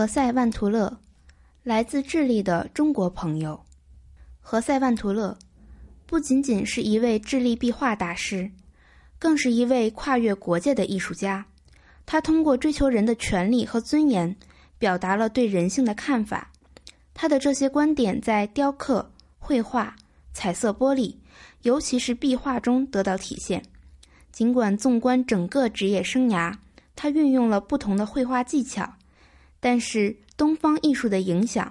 何塞·万图勒，来自智利的中国朋友。何塞·万图勒不仅仅是一位智利壁画大师，更是一位跨越国界的艺术家。他通过追求人的权利和尊严，表达了对人性的看法。他的这些观点在雕刻、绘画、彩色玻璃，尤其是壁画中得到体现。尽管纵观整个职业生涯，他运用了不同的绘画技巧。但是，东方艺术的影响，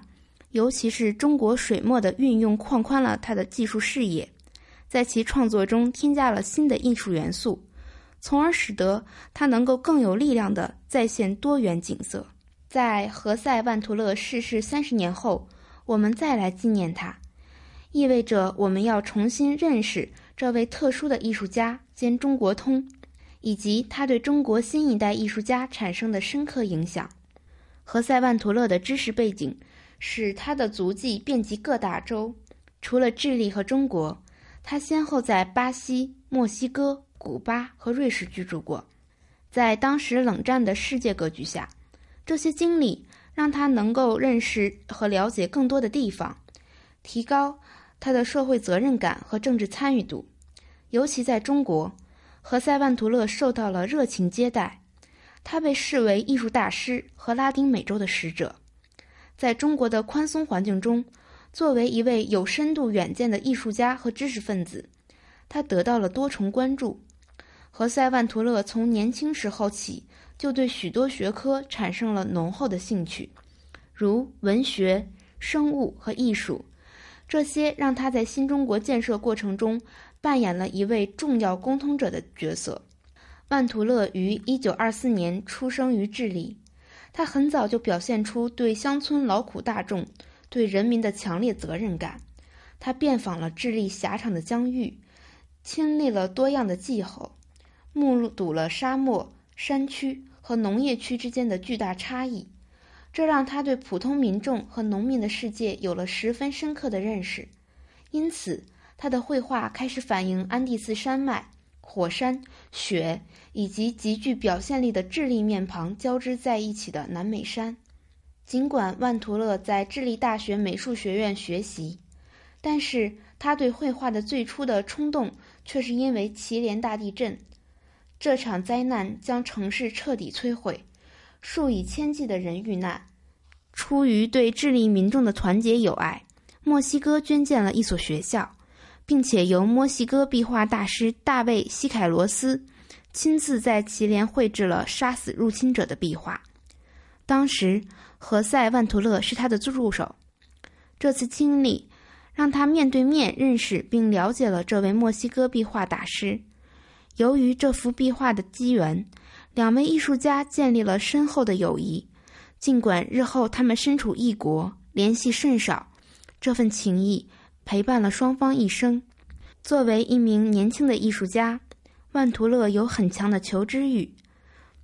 尤其是中国水墨的运用，扩宽了他的技术视野，在其创作中添加了新的艺术元素，从而使得他能够更有力量地再现多元景色。在何塞·万图勒逝世三十年后，我们再来纪念他，意味着我们要重新认识这位特殊的艺术家兼中国通，以及他对中国新一代艺术家产生的深刻影响。何塞·万图勒的知识背景使他的足迹遍及各大洲，除了智利和中国，他先后在巴西、墨西哥、古巴和瑞士居住过。在当时冷战的世界格局下，这些经历让他能够认识和了解更多的地方，提高他的社会责任感和政治参与度。尤其在中国，何塞·万图勒受到了热情接待。他被视为艺术大师和拉丁美洲的使者，在中国的宽松环境中，作为一位有深度远见的艺术家和知识分子，他得到了多重关注。何塞·万图勒从年轻时候起就对许多学科产生了浓厚的兴趣，如文学、生物和艺术，这些让他在新中国建设过程中扮演了一位重要沟通者的角色。曼图勒于1924年出生于智利，他很早就表现出对乡村劳苦大众、对人民的强烈责任感。他遍访了智利狭长的疆域，亲历了多样的气候，目睹了沙漠、山区和农业区之间的巨大差异，这让他对普通民众和农民的世界有了十分深刻的认识。因此，他的绘画开始反映安第斯山脉。火山、雪以及极具表现力的智利面庞交织在一起的南美山。尽管万图勒在智利大学美术学院学习，但是他对绘画的最初的冲动却是因为祁连大地震。这场灾难将城市彻底摧毁，数以千计的人遇难。出于对智利民众的团结友爱，墨西哥捐建了一所学校。并且由墨西哥壁画大师大卫·西凯罗斯亲自在祁连绘制了杀死入侵者的壁画。当时，何塞·万图勒是他的助手。这次经历让他面对面认识并了解了这位墨西哥壁画大师。由于这幅壁画的机缘，两位艺术家建立了深厚的友谊。尽管日后他们身处异国，联系甚少，这份情谊。陪伴了双方一生。作为一名年轻的艺术家，万图勒有很强的求知欲。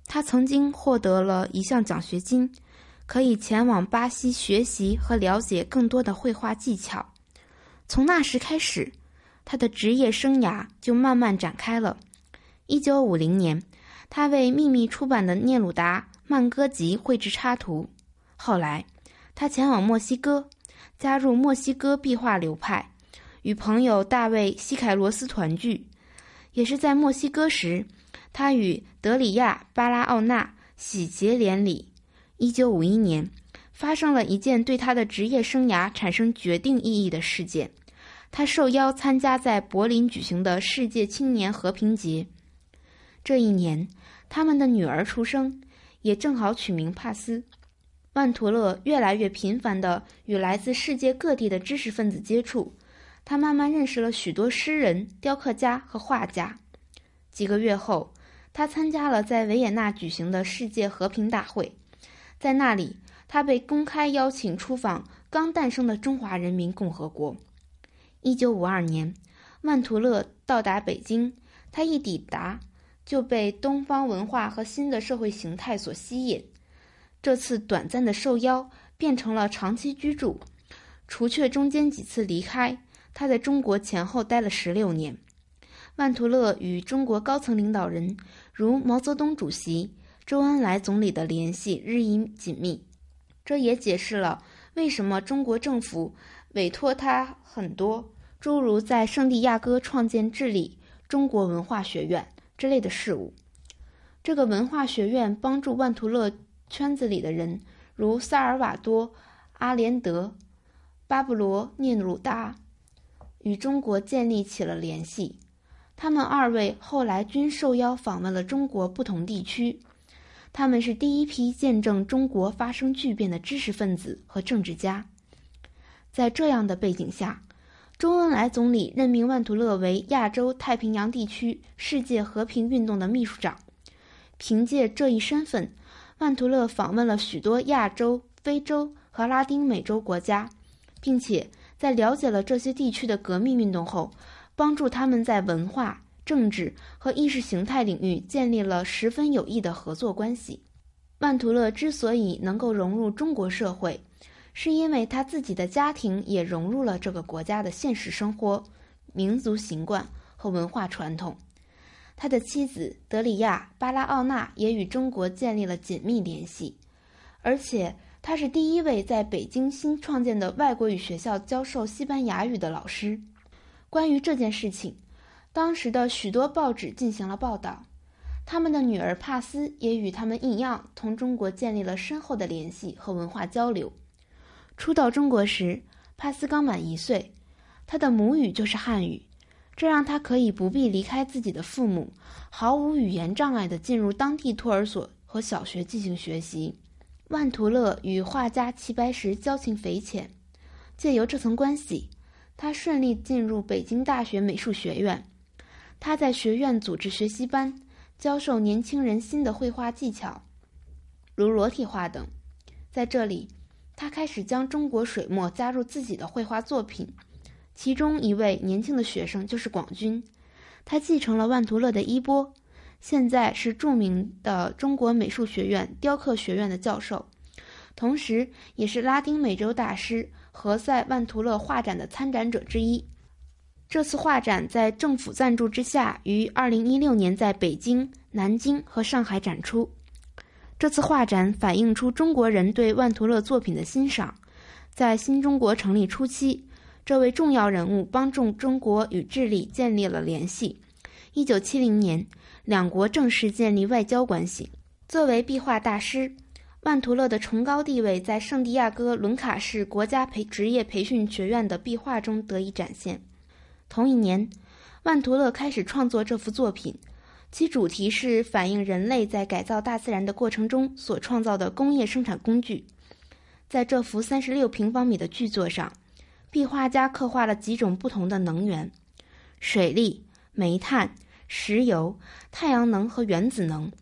他曾经获得了一项奖学金，可以前往巴西学习和了解更多的绘画技巧。从那时开始，他的职业生涯就慢慢展开了。一九五零年，他为秘密出版的《聂鲁达曼歌集》绘制插图。后来，他前往墨西哥。加入墨西哥壁画流派，与朋友大卫·西凯罗斯团聚。也是在墨西哥时，他与德里亚·巴拉奥纳喜结连理。一九五一年，发生了一件对他的职业生涯产生决定意义的事件：他受邀参加在柏林举行的世界青年和平节。这一年，他们的女儿出生，也正好取名帕斯。曼图勒越来越频繁地与来自世界各地的知识分子接触，他慢慢认识了许多诗人、雕刻家和画家。几个月后，他参加了在维也纳举行的世界和平大会，在那里，他被公开邀请出访刚诞生的中华人民共和国。一九五二年，曼图勒到达北京，他一抵达就被东方文化和新的社会形态所吸引。这次短暂的受邀变成了长期居住，除却中间几次离开，他在中国前后待了十六年。万图勒与中国高层领导人如毛泽东主席、周恩来总理的联系日益紧密。这也解释了为什么中国政府委托他很多诸如在圣地亚哥创建治理中国文化学院之类的事务。这个文化学院帮助万图勒圈子里的人，如萨尔瓦多·阿连德、巴布罗·聂鲁达，与中国建立起了联系。他们二位后来均受邀访问了中国不同地区。他们是第一批见证中国发生巨变的知识分子和政治家。在这样的背景下，周恩来总理任命万图勒为亚洲太平洋地区世界和平运动的秘书长。凭借这一身份，曼图勒访问了许多亚洲、非洲和拉丁美洲国家，并且在了解了这些地区的革命运动后，帮助他们在文化。政治和意识形态领域建立了十分有益的合作关系。曼图勒之所以能够融入中国社会，是因为他自己的家庭也融入了这个国家的现实生活、民族习惯和文化传统。他的妻子德里亚·巴拉奥纳也与中国建立了紧密联系，而且他是第一位在北京新创建的外国语学校教授西班牙语的老师。关于这件事情。当时的许多报纸进行了报道，他们的女儿帕斯也与他们一样，同中国建立了深厚的联系和文化交流。初到中国时，帕斯刚满一岁，他的母语就是汉语，这让他可以不必离开自己的父母，毫无语言障碍地进入当地托儿所和小学进行学习。万图勒与画家齐白石交情匪浅，借由这层关系，他顺利进入北京大学美术学院。他在学院组织学习班，教授年轻人新的绘画技巧，如裸体画等。在这里，他开始将中国水墨加入自己的绘画作品。其中一位年轻的学生就是广军，他继承了万图勒的衣钵，现在是著名的中国美术学院雕刻学院的教授，同时也是拉丁美洲大师何塞·万图勒画展的参展者之一。这次画展在政府赞助之下，于2016年在北京、南京和上海展出。这次画展反映出中国人对万图勒作品的欣赏。在新中国成立初期，这位重要人物帮助中国与智利建立了联系。1970年，两国正式建立外交关系。作为壁画大师，万图勒的崇高地位在圣地亚哥伦卡市国家培职业培训学院的壁画中得以展现。同一年，万图勒开始创作这幅作品，其主题是反映人类在改造大自然的过程中所创造的工业生产工具。在这幅三十六平方米的巨作上，壁画家刻画了几种不同的能源：水力、煤炭、石油、太阳能和原子能，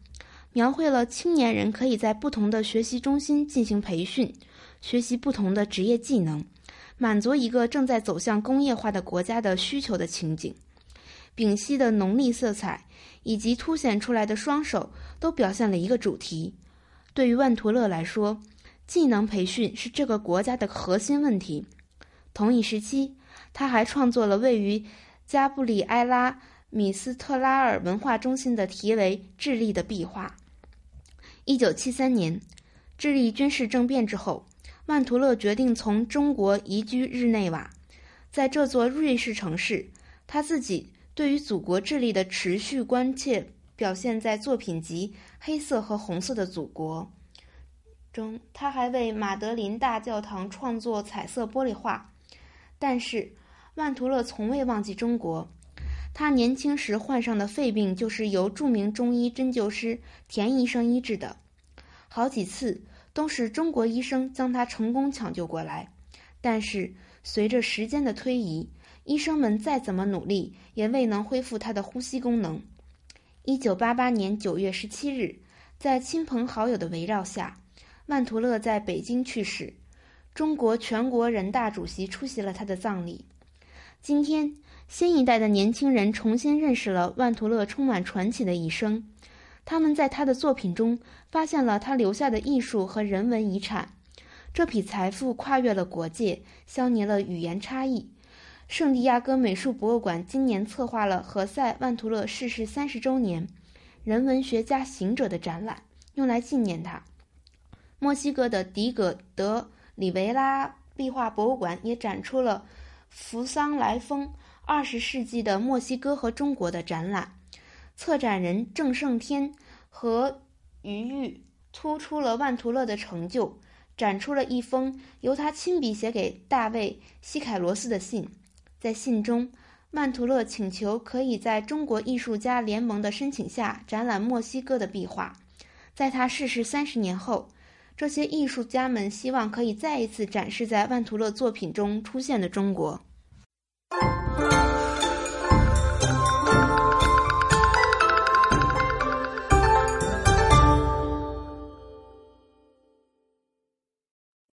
描绘了青年人可以在不同的学习中心进行培训，学习不同的职业技能。满足一个正在走向工业化的国家的需求的情景，丙烯的浓丽色彩以及凸显出来的双手都表现了一个主题。对于万图勒来说，技能培训是这个国家的核心问题。同一时期，他还创作了位于加布里埃拉米斯特拉尔文化中心的题为《智利》的壁画。一九七三年，智利军事政变之后。曼图勒决定从中国移居日内瓦，在这座瑞士城市，他自己对于祖国智利的持续关切表现在作品集《黑色和红色的祖国》中。他还为马德林大教堂创作彩色玻璃画。但是，万图勒从未忘记中国。他年轻时患上的肺病就是由著名中医针灸师田医生医治的，好几次。都是中国医生将他成功抢救过来，但是随着时间的推移，医生们再怎么努力也未能恢复他的呼吸功能。一九八八年九月十七日，在亲朋好友的围绕下，万图勒在北京去世。中国全国人大主席出席了他的葬礼。今天，新一代的年轻人重新认识了万图勒充满传奇的一生。他们在他的作品中发现了他留下的艺术和人文遗产，这笔财富跨越了国界，消弭了语言差异。圣地亚哥美术博物馆今年策划了何塞·万图勒逝世三十周年人文学家行者的展览，用来纪念他。墨西哥的迪戈德里维拉壁画博物馆也展出了扶桑来风二十世纪的墨西哥和中国的展览。策展人郑胜天和余玉突出了万图勒的成就，展出了一封由他亲笔写给大卫·西凯罗斯的信。在信中，曼图勒请求可以在中国艺术家联盟的申请下展览墨西哥的壁画。在他逝世三十年后，这些艺术家们希望可以再一次展示在万图勒作品中出现的中国。